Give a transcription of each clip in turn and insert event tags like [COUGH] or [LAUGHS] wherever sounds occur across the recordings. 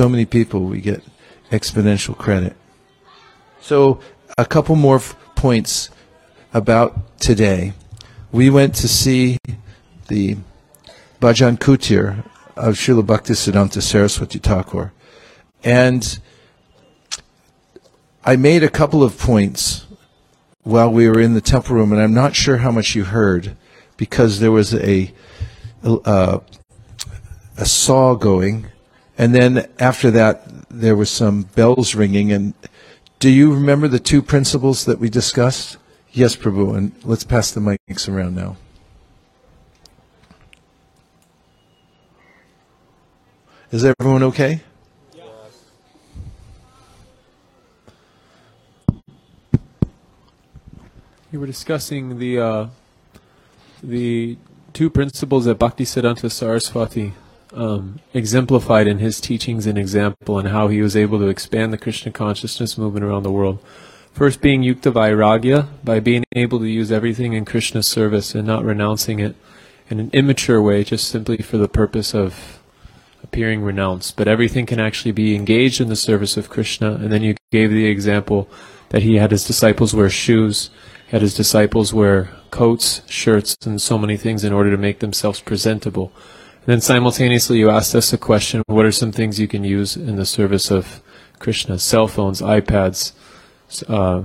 so many people, we get exponential credit. So, a couple more f- points about today. We went to see the Bhajan Kutir of Srila Bhaktisiddhanta Saraswati Thakur. And I made a couple of points while we were in the temple room, and I'm not sure how much you heard because there was a uh, a saw going, and then after that there was some bells ringing. And do you remember the two principles that we discussed? Yes, Prabhu. And let's pass the mics around now. Is everyone okay? Yes. You were discussing the uh, the two principles that Bhaktisiddhanta Saraswati um, exemplified in his teachings and example, and how he was able to expand the Krishna consciousness movement around the world. First, being yukta vairagya, by being able to use everything in Krishna's service and not renouncing it in an immature way, just simply for the purpose of appearing renounced. But everything can actually be engaged in the service of Krishna. And then you gave the example that he had his disciples wear shoes had his disciples wear coats, shirts, and so many things in order to make themselves presentable. And then simultaneously, you asked us a question what are some things you can use in the service of Krishna? Cell phones, iPads, uh,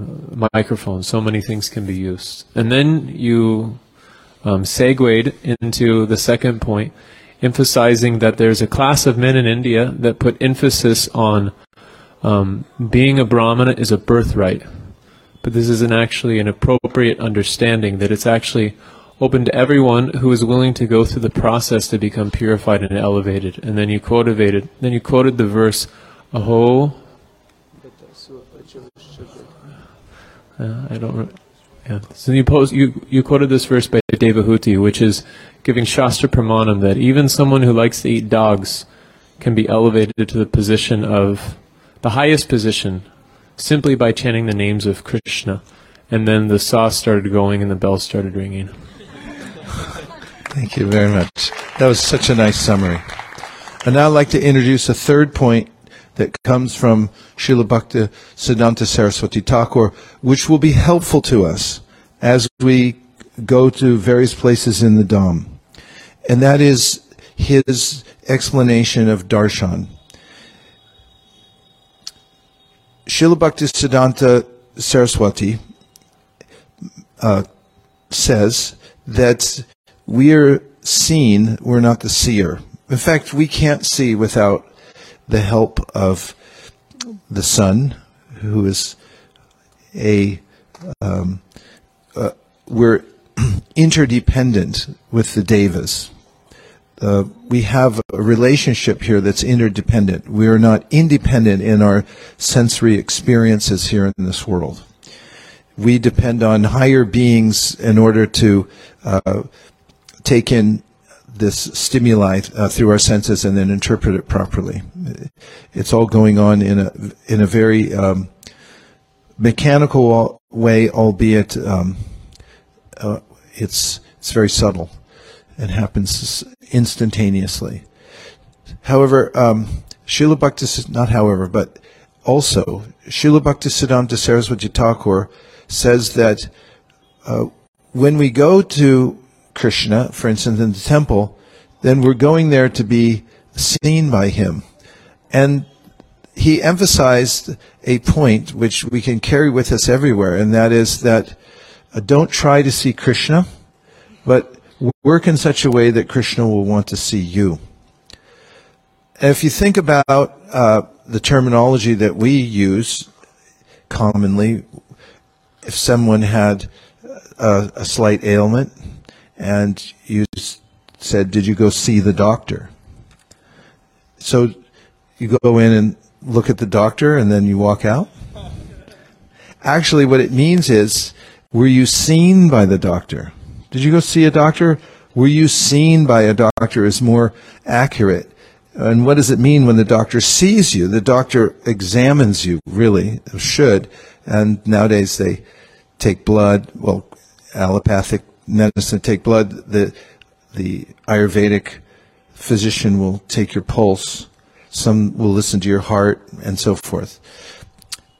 microphones, so many things can be used. And then you um, segued into the second point, emphasizing that there's a class of men in India that put emphasis on um, being a Brahmana is a birthright but this isn't actually an appropriate understanding, that it's actually open to everyone who is willing to go through the process to become purified and elevated. And then you quoted then you quoted the verse, Aho. Uh, I don't. Yeah. So you, you you quoted this verse by Devahuti, which is giving Shastra Pramanam that even someone who likes to eat dogs can be elevated to the position of the highest position simply by chanting the names of Krishna. And then the saw started going and the bell started ringing. Thank you very much. That was such a nice summary. And now I'd like to introduce a third point that comes from Srila Bhakti Siddhanta Saraswati Thakur, which will be helpful to us as we go to various places in the Dham. And that is his explanation of darshan. Srila Bhaktisiddhanta Saraswati uh, says that we are seen, we're not the seer. In fact, we can't see without the help of the sun, who is a, um, uh, we're [CLEARS THROAT] interdependent with the devas uh, we have a relationship here that's interdependent. We are not independent in our sensory experiences here in this world. We depend on higher beings in order to uh, take in this stimuli uh, through our senses and then interpret it properly. It's all going on in a in a very um, mechanical way, albeit um, uh, it's it's very subtle and happens instantaneously. However, um, Srila Bhakti, not however, but also, Srila Bhaktisiddhanta Saraswati Thakur says that uh, when we go to Krishna, for instance, in the temple, then we're going there to be seen by him. And he emphasized a point which we can carry with us everywhere, and that is that uh, don't try to see Krishna, but work in such a way that Krishna will want to see you. And if you think about uh, the terminology that we use commonly, if someone had a, a slight ailment and you said, Did you go see the doctor? So you go in and look at the doctor and then you walk out? Actually, what it means is, were you seen by the doctor? Did you go see a doctor? Were you seen by a doctor is more accurate. And what does it mean when the doctor sees you? The doctor examines you, really, should. And nowadays they take blood, well, allopathic medicine take blood. The, the Ayurvedic physician will take your pulse. some will listen to your heart, and so forth.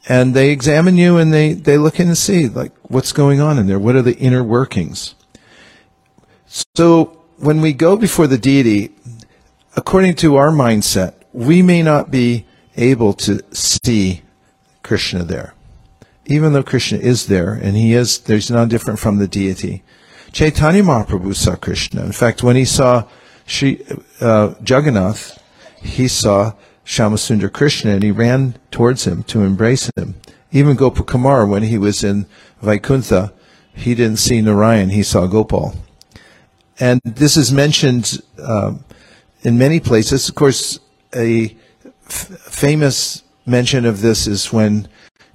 And they examine you and they, they look in and see, like, what's going on in there? What are the inner workings? So when we go before the deity, according to our mindset, we may not be able to see Krishna there. Even though Krishna is there, and he is, there's none different from the deity. Chaitanya Mahaprabhu saw Krishna. In fact, when he saw Shri, uh, Jagannath, he saw Shyamasundar Krishna and he ran towards him to embrace him. Even Gopakumar, when he was in Vaikuntha, he didn't see Narayan, he saw Gopal. And this is mentioned um, in many places. Of course, a f- famous mention of this is when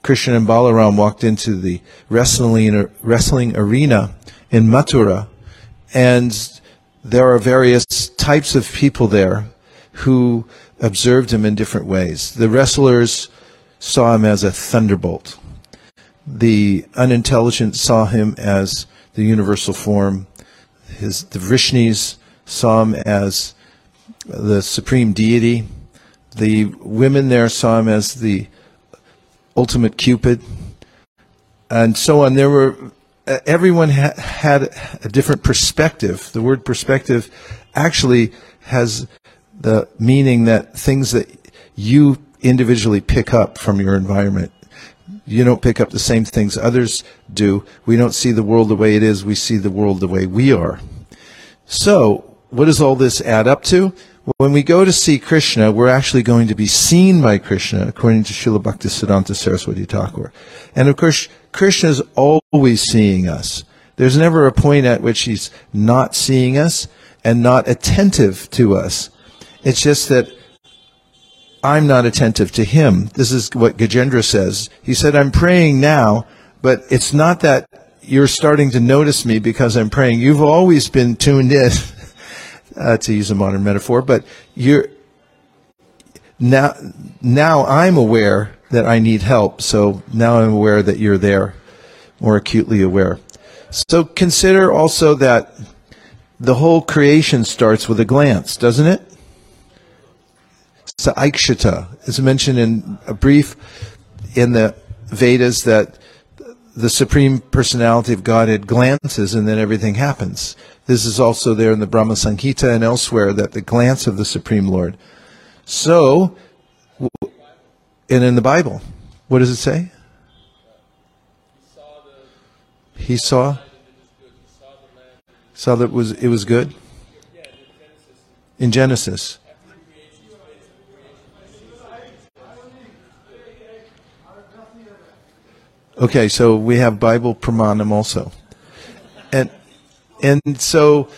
Krishna and Balaram walked into the wrestling, wrestling arena in Mathura, and there are various types of people there who observed him in different ways. The wrestlers saw him as a thunderbolt. The unintelligent saw him as the universal form. His, the Vrishnis saw him as the supreme deity. The women there saw him as the ultimate Cupid, and so on. There were everyone ha- had a different perspective. The word perspective actually has the meaning that things that you individually pick up from your environment. You don't pick up the same things others do. We don't see the world the way it is. We see the world the way we are. So, what does all this add up to? When we go to see Krishna, we're actually going to be seen by Krishna, according to Srila Bhaktisiddhanta Saraswati Thakur. And of course, Krishna is always seeing us. There's never a point at which he's not seeing us and not attentive to us. It's just that I'm not attentive to him. This is what Gajendra says. He said, I'm praying now, but it's not that you're starting to notice me because I'm praying. You've always been tuned in, [LAUGHS] uh, to use a modern metaphor, but you're now, now I'm aware that I need help. So now I'm aware that you're there, more acutely aware. So consider also that the whole creation starts with a glance, doesn't it? Saikshita is mentioned in a brief in the Vedas that the Supreme Personality of Godhead glances and then everything happens. This is also there in the Brahma Samhita and elsewhere that the glance of the Supreme Lord. So, and in the Bible, what does it say? He saw. Saw that was it was good. In Genesis. Okay, so we have Bible pramanam also. And and so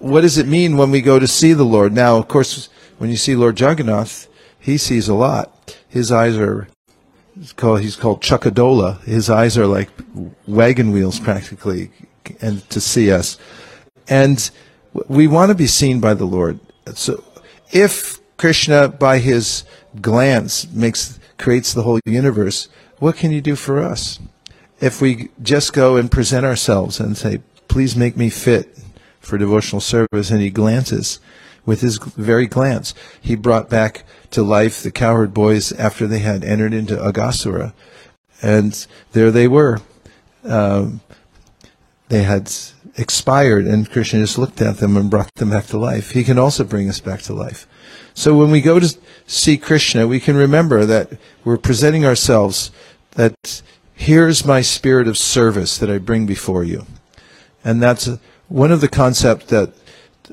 what does it mean when we go to see the Lord? Now, of course, when you see Lord Jagannath, he sees a lot. His eyes are called he's called Chakadola. His eyes are like wagon wheels practically and to see us. And we want to be seen by the Lord. So if Krishna by his glance makes creates the whole universe, what can you do for us? If we just go and present ourselves and say, please make me fit for devotional service, and he glances with his very glance, he brought back to life the cowherd boys after they had entered into Aghasura. And there they were. Um, they had expired, and Krishna just looked at them and brought them back to life. He can also bring us back to life. So when we go to see Krishna, we can remember that we're presenting ourselves that here's my spirit of service that I bring before you. And that's one of the concepts that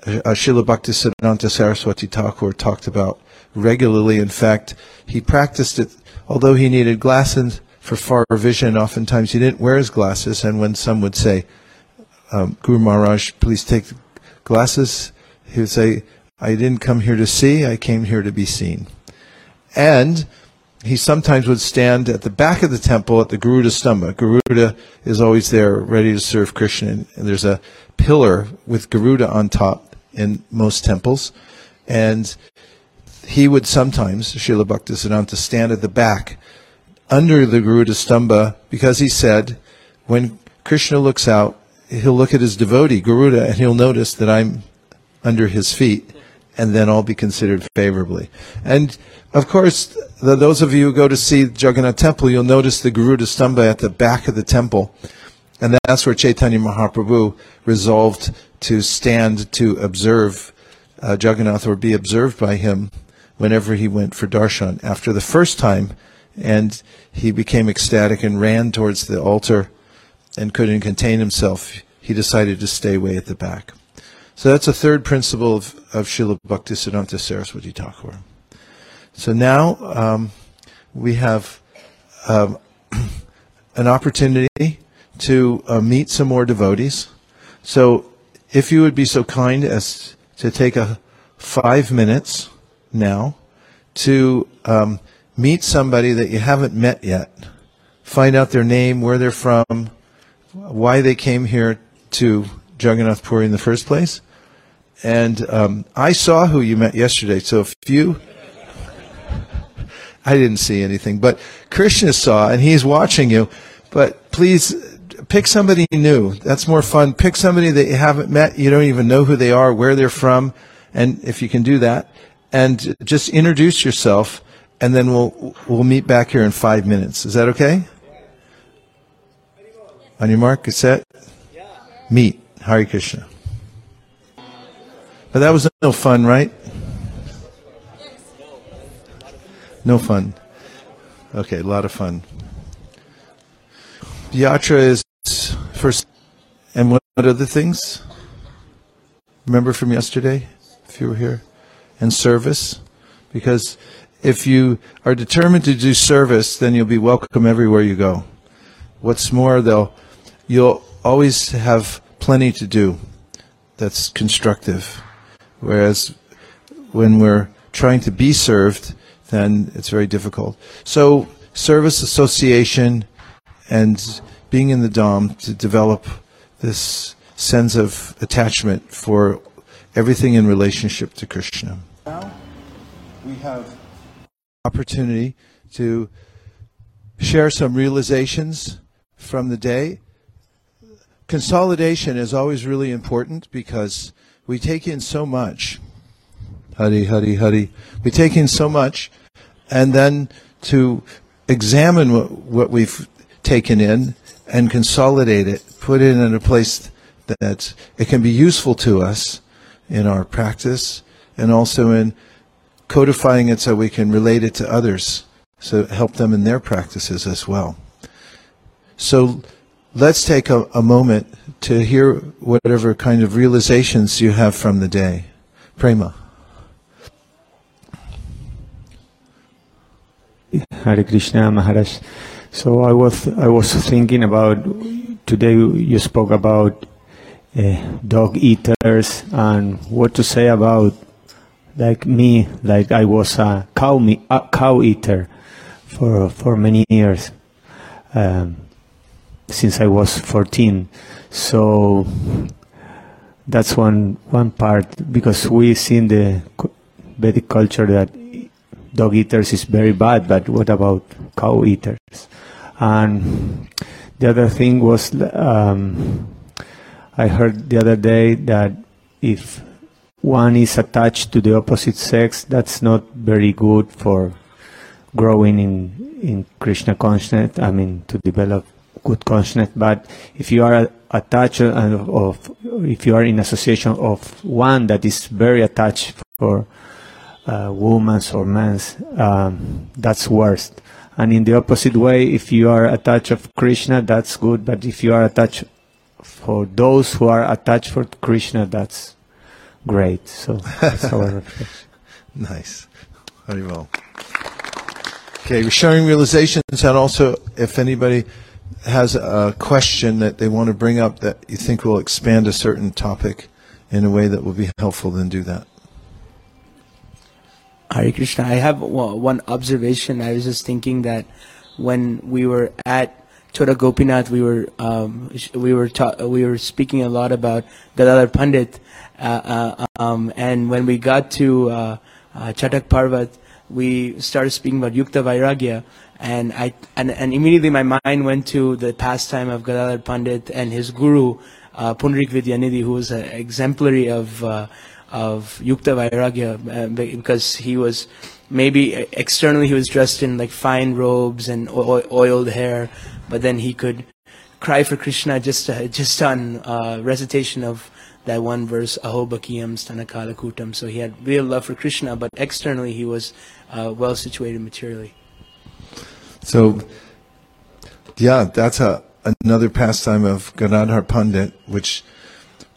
uh, Srila Bhaktisiddhanta Saraswati Thakur talked about regularly. In fact, he practiced it, although he needed glasses for far vision, oftentimes he didn't wear his glasses. And when some would say, um, Guru Maharaj, please take glasses, he would say, I didn't come here to see, I came here to be seen. And he sometimes would stand at the back of the temple at the Garuda Stamba. Garuda is always there ready to serve Krishna. And there's a pillar with Garuda on top in most temples. And he would sometimes, Srila Bhaktisiddhanta, stand at the back under the Garuda Stamba because he said, when Krishna looks out, he'll look at his devotee, Garuda, and he'll notice that I'm under his feet. And then all be considered favorably. And of course, the, those of you who go to see Jagannath Temple, you'll notice the Garuda Stamba at the back of the temple. And that's where Chaitanya Mahaprabhu resolved to stand to observe uh, Jagannath or be observed by him whenever he went for darshan. After the first time, and he became ecstatic and ran towards the altar and couldn't contain himself, he decided to stay way at the back. So that's a third principle of, of Srila Bhaktisiddhanta Saraswati Thakur. So now um, we have um, [CLEARS THROAT] an opportunity to uh, meet some more devotees. So if you would be so kind as to take a five minutes now to um, meet somebody that you haven't met yet, find out their name, where they're from, why they came here to Jagannath Puri in the first place. And um, I saw who you met yesterday. So if you, [LAUGHS] I didn't see anything, but Krishna saw, and he's watching you. But please pick somebody new. That's more fun. Pick somebody that you haven't met. You don't even know who they are, where they're from, and if you can do that, and just introduce yourself, and then we'll we'll meet back here in five minutes. Is that okay? On your mark, get set, meet. Hari Krishna. But that was no fun, right? No fun. Okay, a lot of fun. Yatra is first, and what, other things? Remember from yesterday, if you were here? And service, because if you are determined to do service, then you'll be welcome everywhere you go. What's more, though, you'll always have plenty to do that's constructive. Whereas when we're trying to be served, then it's very difficult. So, service association and being in the Dham to develop this sense of attachment for everything in relationship to Krishna. Now we have opportunity to share some realizations from the day consolidation is always really important because we take in so much. Hari, hari, hari. We take in so much, and then to examine what, what we've taken in and consolidate it, put it in a place that it can be useful to us in our practice and also in codifying it so we can relate it to others, so help them in their practices as well. So let's take a, a, moment to hear whatever kind of realizations you have from the day. Prema. Hare Krishna Maharaj. So I was I was thinking about today. You spoke about uh, dog eaters and what to say about like me, like I was a cow me, a cow eater for for many years. Um, since I was 14. So that's one one part because we see in the Vedic culture that dog eaters is very bad, but what about cow eaters? And the other thing was um, I heard the other day that if one is attached to the opposite sex, that's not very good for growing in in Krishna consciousness. I mean, to develop good consciousness. But if you are attached of, if you are in association of one that is very attached for uh, women's or men's, um, that's worse. And in the opposite way, if you are attached of Krishna, that's good. But if you are attached for those who are attached for Krishna, that's great. So that's our. [LAUGHS] Nice. Very well. Okay, we're sharing realizations, and also if anybody has a question that they want to bring up that you think will expand a certain topic in a way that will be helpful, then do that. Hare Krishna. I have one observation. I was just thinking that when we were at Chota Gopinath, we were um, we were ta- we were speaking a lot about Gadadhar Pandit, uh, uh, um, and when we got to uh, uh Chatak Parvat, we started speaking about Yukta Vairagya, and I and, and immediately my mind went to the pastime of Gadadhar Pandit and his guru uh, Pundarik Vidyanidhi, who was an exemplary of uh, of Yukta Vairagya uh, because he was maybe externally he was dressed in like fine robes and oiled hair, but then he could cry for Krishna just uh, just on uh, recitation of that one verse Aho Bakiyam Stanakala Kutam. So he had real love for Krishna, but externally he was uh, well situated materially. So, yeah, that's a another pastime of Gadadhar Pandit, which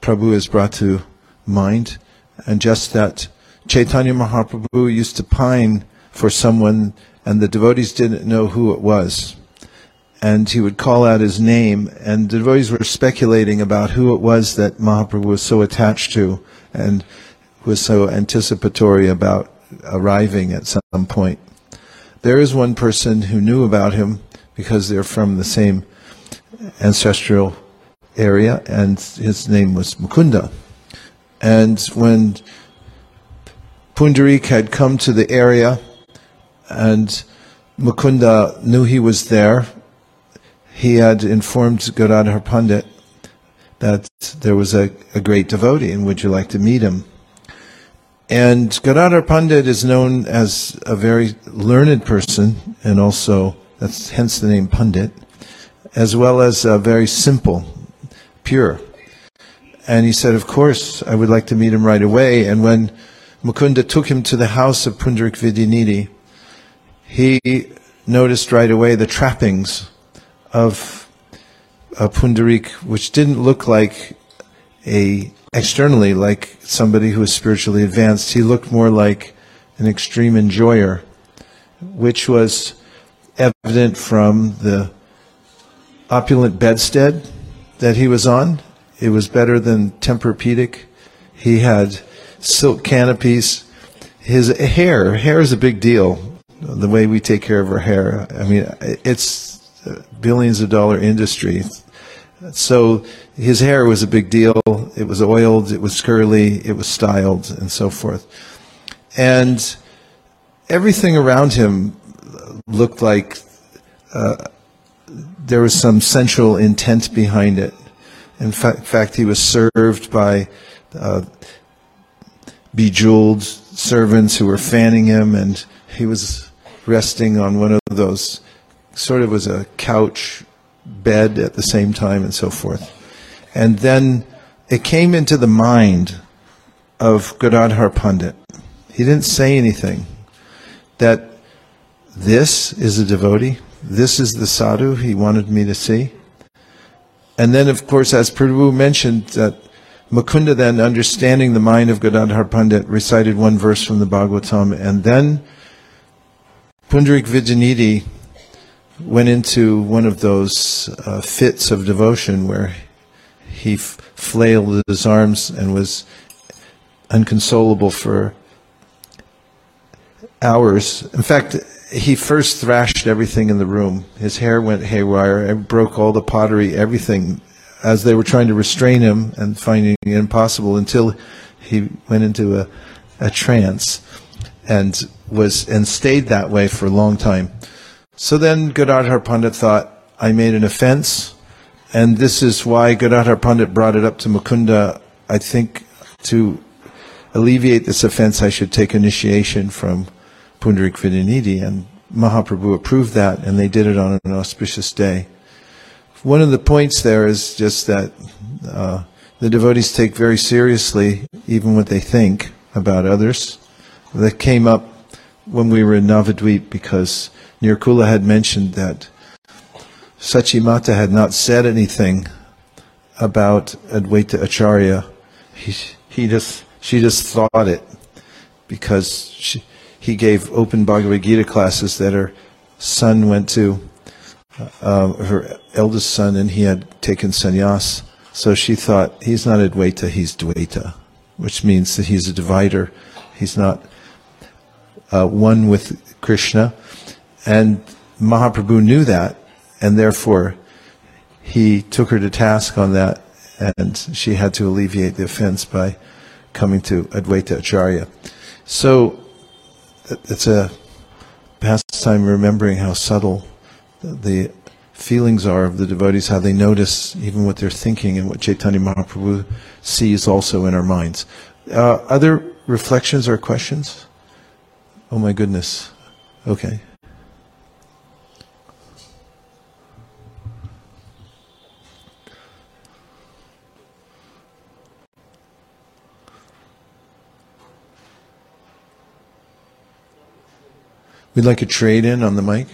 Prabhu has brought to mind, and just that Chaitanya Mahaprabhu used to pine for someone, and the devotees didn't know who it was. And he would call out his name, and the devotees were speculating about who it was that Mahaprabhu was so attached to and was so anticipatory about arriving at some point. There is one person who knew about him because they're from the same ancestral area, and his name was Mukunda. And when Pundarik had come to the area, and Mukunda knew he was there, he had informed Gadadhar Pandit that there was a, a great devotee, and would you like to meet him? And Gadadhar Pandit is known as a very learned person, and also that's hence the name Pandit, as well as uh, very simple, pure. And he said, "Of course, I would like to meet him right away." And when Mukunda took him to the house of Pundarik Vidyanidhi, he noticed right away the trappings of a Pundarik, which didn't look like a externally like somebody who was spiritually advanced. He looked more like an extreme enjoyer, which was evident from the opulent bedstead that he was on. It was better than Tempur-Pedic. He had silk canopies. His hair, hair is a big deal. The way we take care of our hair. I mean, it's a billions of dollar industry. So his hair was a big deal. It was oiled, it was curly, it was styled, and so forth. And everything around him looked like uh, there was some sensual intent behind it. In fa- fact, he was served by uh, bejeweled servants who were fanning him, and he was resting on one of those, sort of was a couch bed at the same time, and so forth. And then it came into the mind of Gadadhar Pandit. He didn't say anything. That this is a devotee, this is the sadhu he wanted me to see. And then, of course, as Prabhu mentioned, that Mukunda then, understanding the mind of Gadadhar Pandit, recited one verse from the Bhagavatam, and then Pundarik Vidyanidhi went into one of those uh, fits of devotion where he flailed his arms and was unconsolable for hours. In fact, he first thrashed everything in the room. His hair went haywire, and broke all the pottery, everything, as they were trying to restrain him and finding it impossible until he went into a, a trance and was and stayed that way for a long time. So then Gadadhar Pandit thought, I made an offense, and this is why Gadadhar Pandit brought it up to Mukunda. I think to alleviate this offense, I should take initiation from Pundarik Vidyanidhi, and Mahaprabhu approved that, and they did it on an auspicious day. One of the points there is just that uh, the devotees take very seriously even what they think about others. That came up when we were in Navadvip because Nirkula had mentioned that Sachimata had not said anything about Advaita Acharya. He, he just, she just thought it because she, he gave open Bhagavad Gita classes that her son went to, uh, her eldest son, and he had taken sannyas. So she thought, he's not Advaita, he's Dvaita, which means that he's a divider. He's not uh, one with Krishna. And Mahaprabhu knew that, and therefore he took her to task on that, and she had to alleviate the offense by coming to Advaita Acharya. So it's a pastime remembering how subtle the feelings are of the devotees, how they notice even what they're thinking and what Chaitanya Mahaprabhu sees also in our minds. Uh, other reflections or questions? Oh my goodness. Okay. We'd like a trade in on the mic.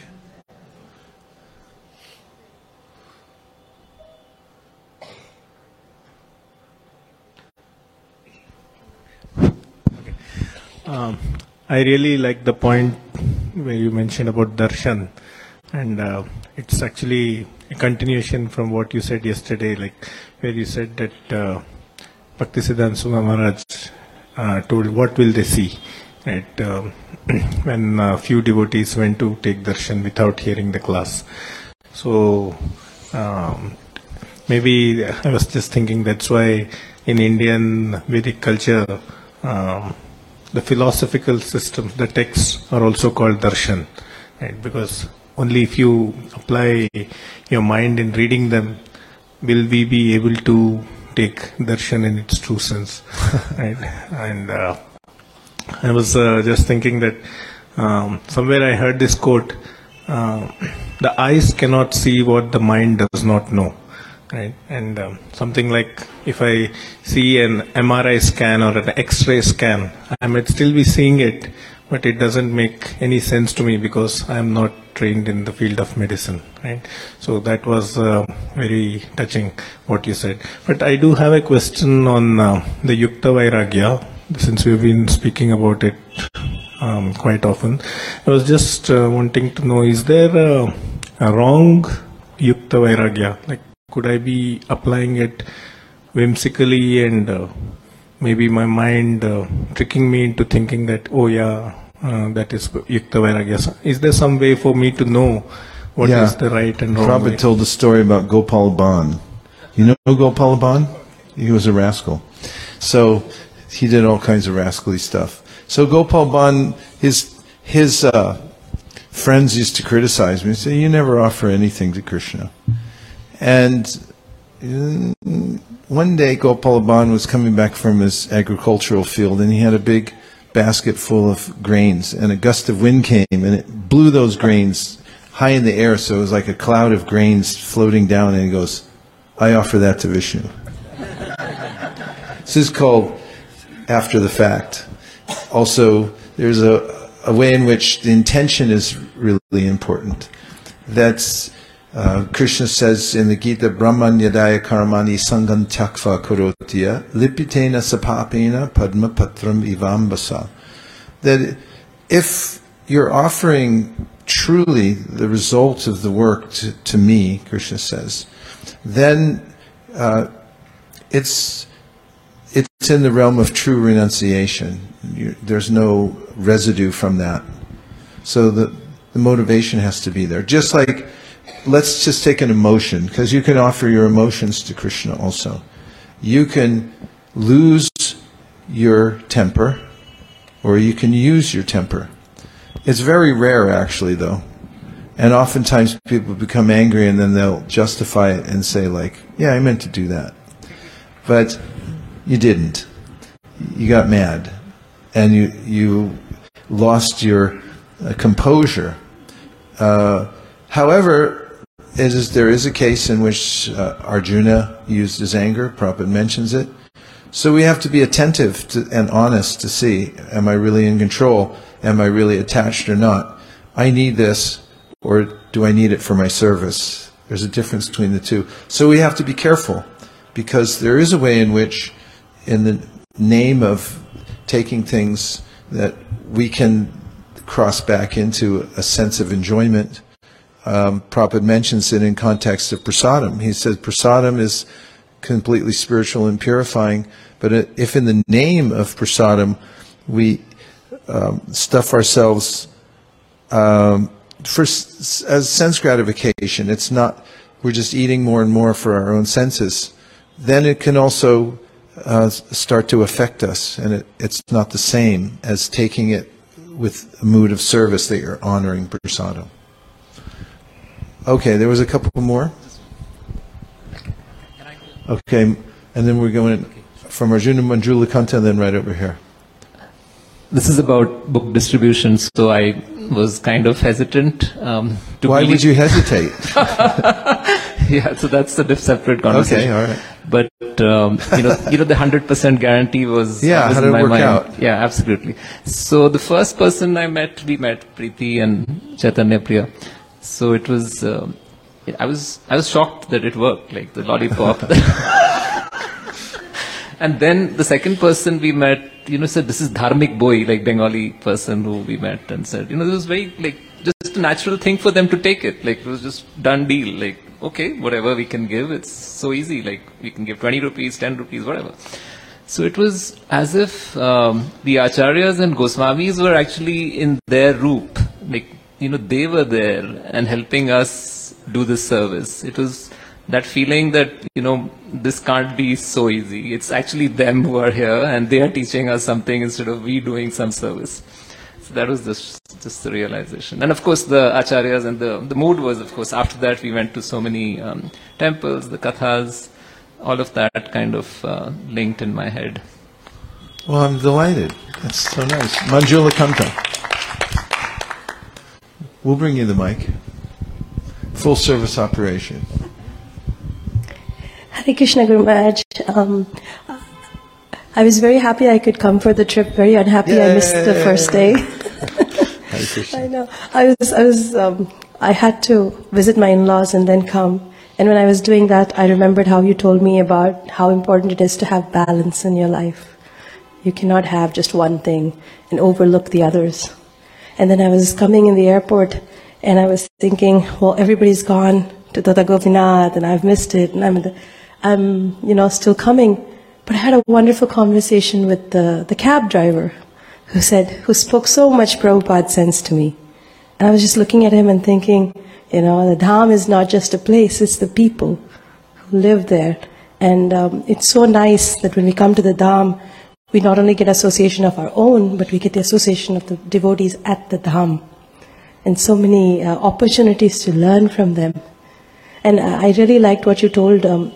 Um, I really like the point where you mentioned about darshan, and uh, it's actually a continuation from what you said yesterday, like where you said that uh, Bhaktisiddhanta Maharaj uh, told, "What will they see?" Right, um, [CLEARS THROAT] when a few devotees went to take darshan without hearing the class. So um, maybe I was just thinking that's why in Indian Vedic culture. Um, the philosophical systems, the texts are also called darshan, right? Because only if you apply your mind in reading them, will we be able to take darshan in its true sense, [LAUGHS] right? And uh, I was uh, just thinking that um, somewhere I heard this quote: uh, "The eyes cannot see what the mind does not know." right? And um, something like if I see an MRI scan or an X-ray scan, I might still be seeing it, but it doesn't make any sense to me because I am not trained in the field of medicine, right? So that was uh, very touching what you said. But I do have a question on uh, the Yukta Vairagya, since we've been speaking about it um, quite often. I was just uh, wanting to know, is there a, a wrong Yukta Vairagya? Like could I be applying it whimsically and uh, maybe my mind uh, tricking me into thinking that, oh yeah, uh, that is Yukta Vairagya. Is there some way for me to know what is Yeah. the right and wrong Prabhupada told the story about Gopal Ban. You know Gopal Ban? He was a rascal. So he did all kinds of rascally stuff. So Gopal Ban, his his uh, friends used to criticize me. and Say, "You never offer anything to Krishna." And mm, one day, Gopal Ban was coming back from his agricultural field, and he had a big basket full of grains. And a gust of wind came, and it blew those grains high in the air, so it was like a cloud of grains floating down. And he goes, "I offer that to Vishnu." this is called after the fact. Also, there's a, a way in which the intention is really important. That's uh, Krishna says in the Gita, Brahman yadaya karmani sangam karotiya lipitena sapapena padma patram ivambasa. That if you're offering truly the result of the work to, to me, Krishna says, then uh, it's it's in the realm of true renunciation. You, there's no residue from that. So the, the motivation has to be there. Just like, let's just take an emotion, because you can offer your emotions to Krishna also. You can lose your temper, or you can use your temper. It's very rare, actually, though. And oftentimes people become angry and then they'll justify it and say, like, yeah, I meant to do that. But you didn't. You got mad, and you you lost your uh, composure. Uh, however, there is a case in which uh, Arjuna used his anger. Prabhupada mentions it. So we have to be attentive to, and honest to see: Am I really in control? Am I really attached or not? I need this, or do I need it for my service? There's a difference between the two. So we have to be careful because there is a way in which, in the name of taking things that we can cross back into a sense of enjoyment. Um, Prabhupada mentions it in context of prasadam. He says prasadam is completely spiritual and purifying, but if in the name of prasadam we um, stuff ourselves um, for as sense gratification, it's not we're just eating more and more for our own senses. Then it can also uh, start to affect us, and it, it's not the same as taking it with a mood of service that you're honoring prasadam. Okay, there was a couple more. Okay, and then we're going. from Arjuna Manjulakanta, and then right over here. This is about book distribution, so I was kind of hesitant um, to Why would you hesitate? [LAUGHS] yeah, so that's a separate conversation. okay, all right. But um, you know, you know, the hundred percent guarantee was Yeah, was how in did it work mind. out? Yeah, absolutely. So the first person I met, we met Preeti and Chaitanya Priya. So it was, um, I was, I was shocked that it worked, like the lollipop. [LAUGHS] [LAUGHS] and then the second person we met, you know, said this is dharmic boy, like Bengali person who we met, and said, you know, this was very like just a natural thing for them to take it. Like it was just done deal. Like okay, whatever we can give, it's so easy. Like we can give twenty rupees, ten rupees, whatever. So it was as if um, the acharyas and Goswamis were actually in their roop, like you know, they were there and helping us do this service. It was that feeling that you know this can't be so easy. It's actually them who are here and they are teaching us something instead of we doing some service. So that was just just the realization. And of course, the acharyas and the the mood was, of course, after that we went to so many um, temples, the kathas, all of that kind of uh, linked in my head. Well, I'm delighted. That's so nice. Manjula Kanta. We'll bring you the mic. Full service operation. Hare Krishna Guru Maharaj. Um, I was very happy I could come for the trip. Very unhappy I missed the first day. [LAUGHS] I know. I was. I was. Um, I had to visit my in-laws and then come. And when I was doing that, I remembered how you told me about how important it is to have balance in your life. You cannot have just one thing and overlook the others. And then I was coming in the airport and I was thinking, well, everybody's gone to Tata Gopinath and I've missed it and I'm, the, I'm, you know, still coming. But I had a wonderful conversation with the, the cab driver who said, who spoke so much Prabhupada sense to me. And I was just looking at him and thinking, you know, the Dham is not just a place, it's the people who live there. And um, it's so nice that when we come to the Dham, we not only get association of our own, but we get the association of the devotees at the Dham. And so many uh, opportunities to learn from them. And uh, I really liked what you told um,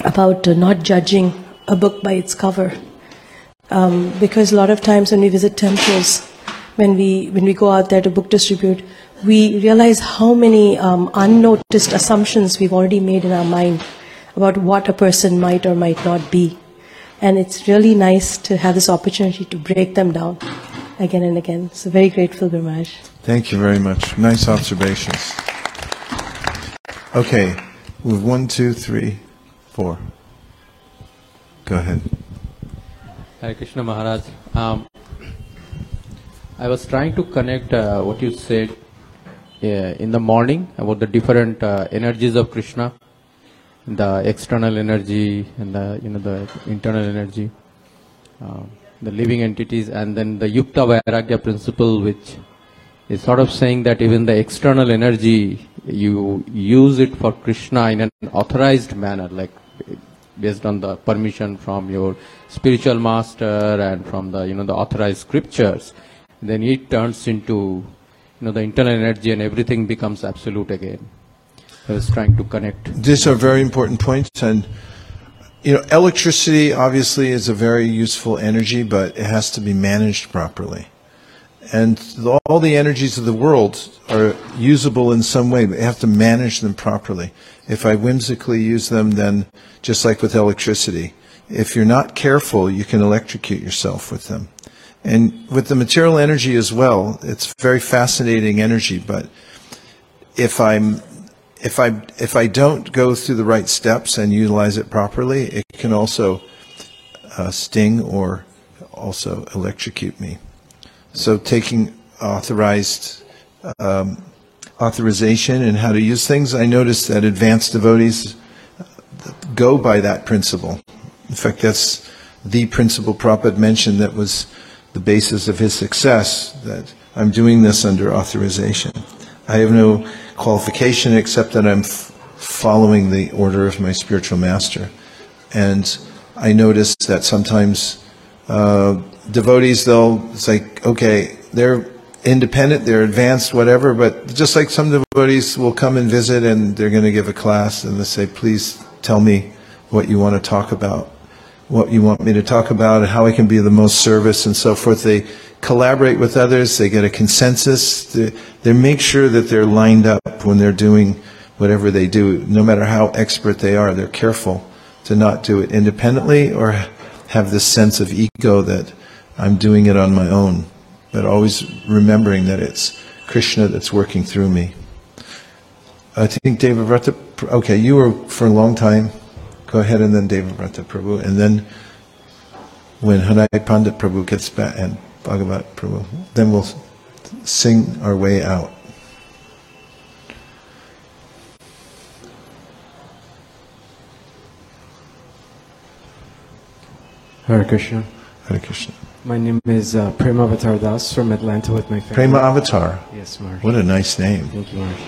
about uh, not judging a book by its cover. Um, because a lot of times when we visit temples, when we when we go out there to book distribute, we realize how many um, unnoticed assumptions we've already made in our mind about what a person might or might not be, and it's really nice to have this opportunity to break them down again and again. So very grateful, Guru Maharaj. Thank you very much. Nice observations. Okay, we have one, two, three, four. Go ahead. Hare Krishna Maharaj. Um, I was trying to connect uh, what you said uh, in the morning about the different uh, energies of Krishna, the external energy and the you know the internal energy, uh, the living entities, and then the Yukta Vairagya principle, which is sort of saying that even the external energy you use it for Krishna in an authorized manner, like based on the permission from your spiritual master and from the you know the authorized scriptures. Then it turns into you know the internal energy and everything becomes absolute again. I was trying to connect. These are very important points, and you know, electricity obviously is a very useful energy, but it has to be managed properly. And all the energies of the world are usable in some way, but you have to manage them properly. If I whimsically use them, then just like with electricity, if you're not careful, you can electrocute yourself with them. And with the material energy as well, it's very fascinating energy, but if I'm if I if I don't go through the right steps and utilize it properly, it can also uh, sting or also electrocute me. So taking authorized um, authorization and how to use things, I noticed that advanced devotees go by that principle. In fact, that's the principle Prabhupada mentioned that was the basis of his success, that I'm doing this under authorization. I have no qualification except that I'm f- following the order of my spiritual master. And I notice that sometimes uh, devotees, they'll, it's like, okay, they're independent, they're advanced, whatever, but just like some devotees will come and visit and they're going to give a class and they say, please tell me what you want to talk about. what you want me to talk about, how I can be the most service and so forth. They collaborate with others. They get a consensus. They, they make sure that they're lined up when they're doing whatever they do, no matter how expert they are. They're careful to not do it independently or have this sense of ego that I'm doing it on my own, but always remembering that it's Krishna that's working through me. I think David Vrata, okay, you were for a long time. Go ahead and then David Vrata Prabhu, and then when Hanai Pandit Prabhu gets back and Bhagavat Prabhu, then we'll sing our way out. Hare Krishna. Hare Krishna. My name is uh, Prema Avatar Das from Atlanta with my family. Prema Avatar. Yes, Maharaj. What a nice name. Thank you, Maharaj.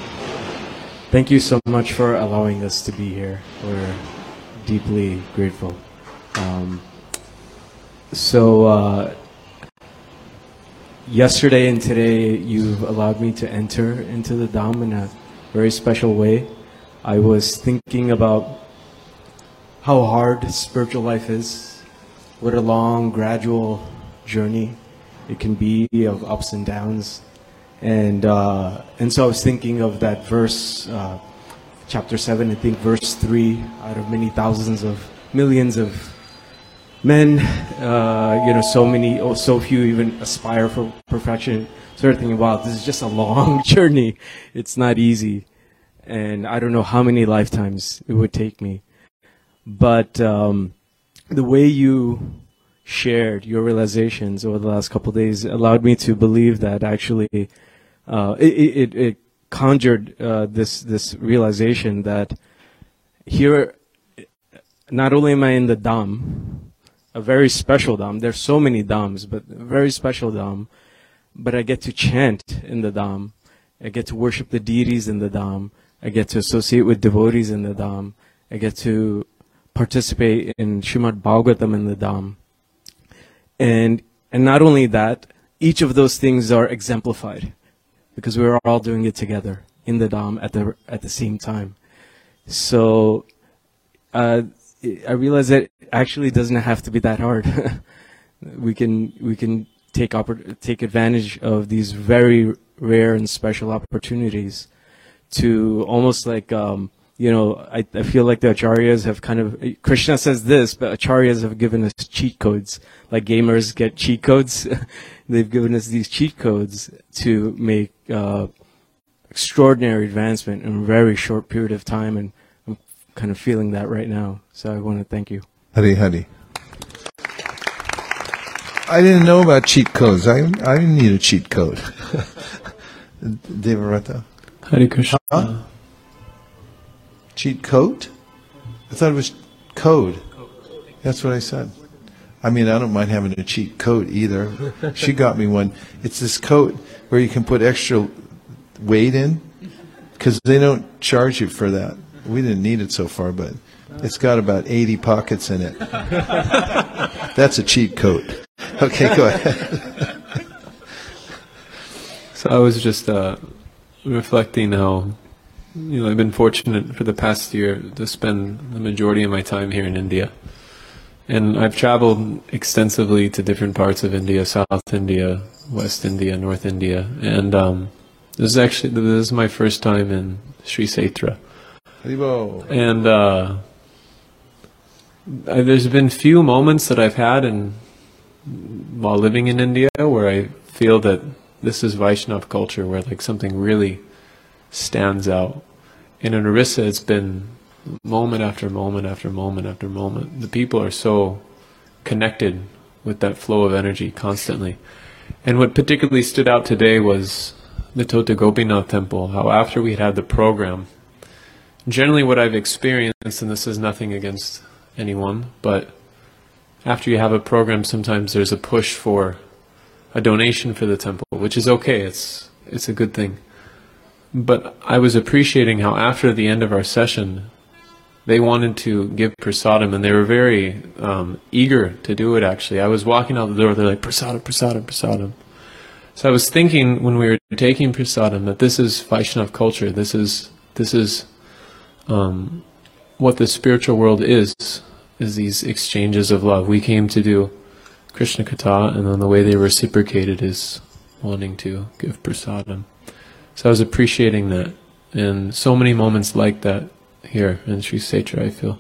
Thank you so much for allowing us to be here. We're deeply grateful. Um, so, uh, yesterday and today, you've allowed me to enter into the Dham in a very special way. I was thinking about how hard spiritual life is, what a long, gradual journey it can be of ups and downs. And, uh, and so I was thinking of that verse, uh, chapter 7, I think verse 3, out of many thousands of millions of men, uh, you know, so many, oh, so few even aspire for perfection. So I started thinking, wow, this is just a long [LAUGHS] journey. It's not easy. And I don't know how many lifetimes it would take me. But um, the way you shared your realizations over the last couple days allowed me to believe that actually uh, it, it, it conjured uh, this this realization that here, not only am I in the Dham, a very special Dham. There's so many Dhams, but a very special Dham. But I get to chant in the Dham. I get to worship the deities in the Dham. I get to associate with devotees in the Dham. I get to participate in Srimad Bhagavatam in the Dham. And and not only that, each of those things are exemplified because we're all doing it together in the Dham at the at the same time. So uh, I realize that it actually doesn't have to be that hard. [LAUGHS] we can we can take take advantage of these very rare and special opportunities to almost like um, you know I, I feel like the acharyas have kind of Krishna says this, but acharyas have given us cheat codes like gamers get cheat codes. [LAUGHS] They've given us these cheat codes to make uh, extraordinary advancement in a very short period of time, and I'm kind of feeling that right now. So I want to thank you. Hari Hari. I didn't know about cheat codes. I I didn't need a cheat code. [LAUGHS] Devarata. Hare Krishna. Huh? Cheat coat? I thought it was code. That's what I said. I mean, I don't mind having a cheat coat either. she got me one. It's this coat where you can put extra weight in because they don't charge you for that. We didn't need it so far, but it's got about 80 pockets in it. [LAUGHS] That's a cheat coat. Okay, go ahead. [LAUGHS] So I was just uh, reflecting how, you know, I've been fortunate for the past year to spend the majority of my time here in India. And I've traveled extensively to different parts of India, South India, West India, North India. And um, this is actually, this is my first time in Sri Kshetra. Haribol. And uh, I, there's been few moments that I've had in while living in India where I feel that this is Vaishnav culture, where like something really stands out. And in Orissa, it's been moment after moment after moment after moment. The people are so connected with that flow of energy constantly. And what particularly stood out today was the Tota Gopinath temple, how after we had had the program, generally what I've experienced, and this is nothing against anyone, but after you have a program, sometimes there's a push for a donation for the temple, which is okay. It's it's a good thing. But I was appreciating how after the end of our session, they wanted to give prasadam, and they were very um, eager to do it. Actually, I was walking out the door. They're like prasadam, prasadam, prasadam. So I was thinking when we were taking prasadam that this is Vaishnav culture. This is this is um, what the spiritual world is. is these exchanges of love. We came to do Krishna Katha, and then the way they reciprocated is wanting to give prasadam. So I was appreciating that, and so many moments like that here in Sri Kshetra, I feel.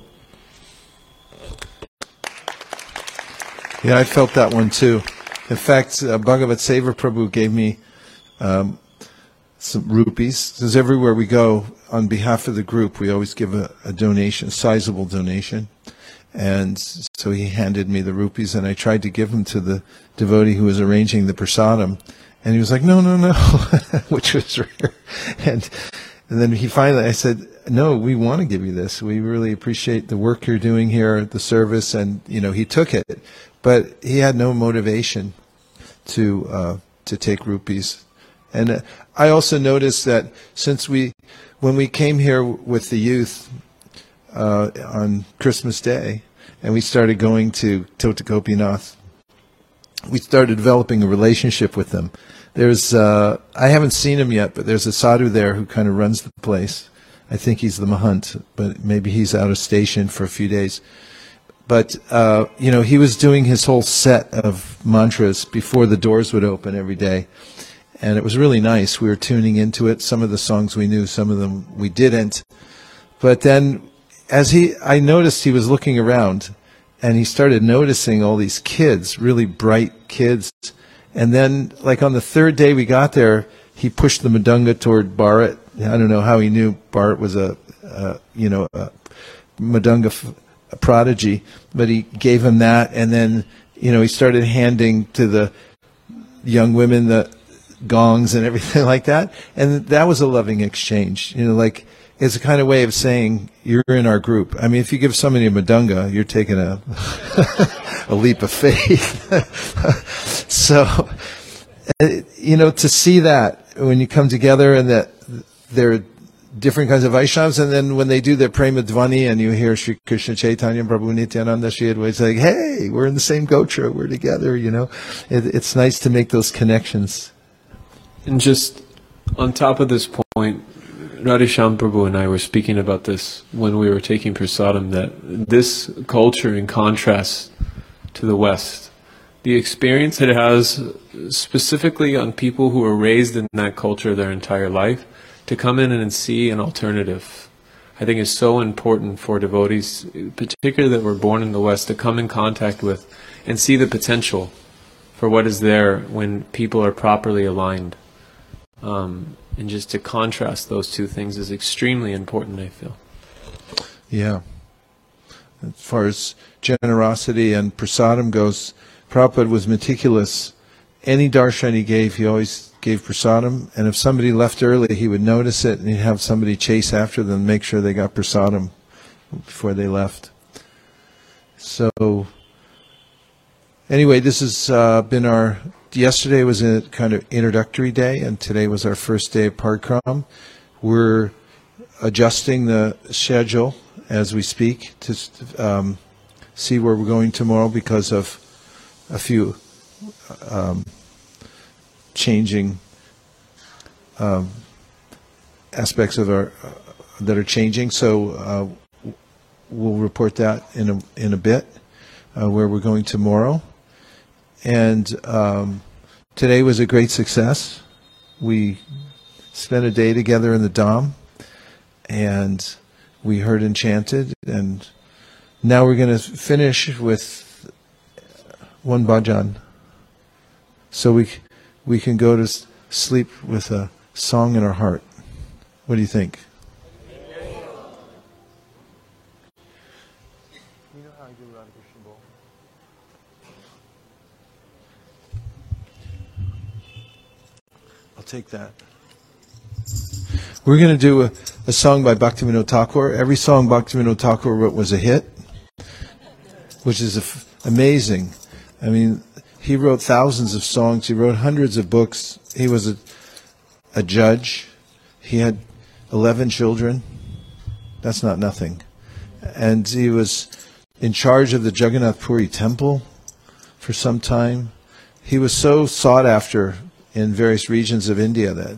Yeah, I felt that one too. In fact, uh, Bhagavat Seva Prabhu gave me um, some rupees. Because everywhere we go, on behalf of the group, we always give a, a donation, a sizable donation. And so he handed me the rupees, and I tried to give them to the devotee who was arranging the prasadam. And he was like, no, no, no, [LAUGHS] which was rare. And, and then he finally, I said, no, we want to give you this. We really appreciate the work you're doing here the service. And, you know, he took it but he had no motivation to uh, to take rupees. And uh, I also noticed that since we, when we came here with the youth uh, on Christmas Day, and we started going to Tota we started developing a relationship with them. There's, uh, I haven't seen him yet, but there's a sadhu there who kind of runs the place. I think he's the Mahant, but maybe he's out of station for a few days. But uh, you know, he was doing his whole set of mantras before the doors would open every day, and it was really nice. We were tuning into it. Some of the songs we knew, some of them we didn't. But then, as he, I noticed he was looking around, and he started noticing all these kids, really bright kids. And then, like on the third day we got there, he pushed the mridanga toward Bharat. I don't know how he knew Bharat was a, a you know, a mridanga a prodigy, but he gave him that, and then you know he started handing to the young women the gongs and everything [LAUGHS] like that, and that was a loving exchange. You know, like it's a kind of way of saying you're in our group. I mean, if you give somebody a mridanga, you're taking a [LAUGHS] a leap of faith. [LAUGHS] so, uh, you know, to see that when you come together and that there are different kinds of Vaishnavas, and then when they do their Prema Dvani and you hear Sri Krishna Chaitanya, Prabhu Nityananda, Sri Advaita, it's like, hey, we're in the same gotra, we're together, you know. It, it's nice to make those connections. And just on top of this point, Radhesham Prabhu and I were speaking about this when we were taking prasadam, that this culture, in contrast to the West, the experience it has specifically on people who are raised in that culture their entire life, to come in and see an alternative, I think is so important for devotees, particularly that were born in the West, to come in contact with and see the potential for what is there when people are properly aligned. Um, and just to contrast those two things is extremely important, I feel. Yeah. As far as generosity and prasadam goes, Prabhupada was meticulous. Any darshan he gave, he always gave prasadam, and if somebody left early, he would notice it and he'd have somebody chase after them, make sure they got prasadam before they left. So, anyway, this has uh, been our. Yesterday was a kind of introductory day, and today was our first day of Parikram. We're adjusting the schedule as we speak to um, see where we're going tomorrow because of a few um, changing um, aspects of our uh, that are changing. So uh, we'll report that in a in a bit uh, where we're going tomorrow. And um, today was a great success. We spent a day together in the Dham, and we heard enchanted. And now we're going to finish with one bhajan. So we we can go to sleep with a song in our heart. What do you think? I'll take that. We're going to do a, a song by Bhaktivinoda Thakur. Every song Bhaktivinoda Thakur wrote was a hit, which is amazing. I mean, he wrote thousands of songs. He wrote hundreds of books. He was a, a judge. He had 11 children. That's not nothing. And he was in charge of the Jagannath Puri temple for some time. He was so sought after in various regions of India that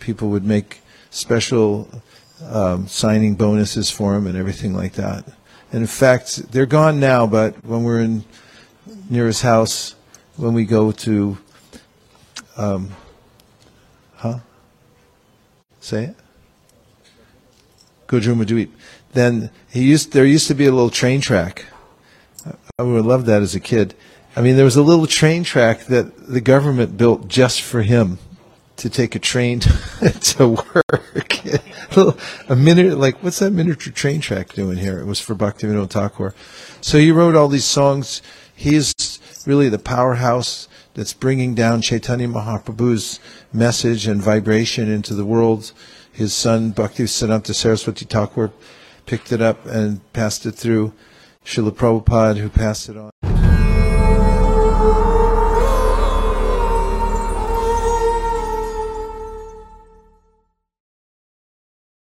people would make special um, signing bonuses for him and everything like that. And in fact, they're gone now, but when we're in near his house, when we go to, um, huh? Say it. Godrumadvipa. Then he used. There used to be a little train track. I would have loved that as a kid. I mean, there was a little train track that the government built just for him to take a train [LAUGHS] to work. [LAUGHS] a minute, like what's that miniature train track doing here? It was for Bhaktivinoda Thakur. So he wrote all these songs. He is really the powerhouse that's bringing down Chaitanya Mahaprabhu's message and vibration into the world. His son Bhaktivedanta Saraswati Thakur picked it up and passed it through. Srila Prabhupada, who passed it on.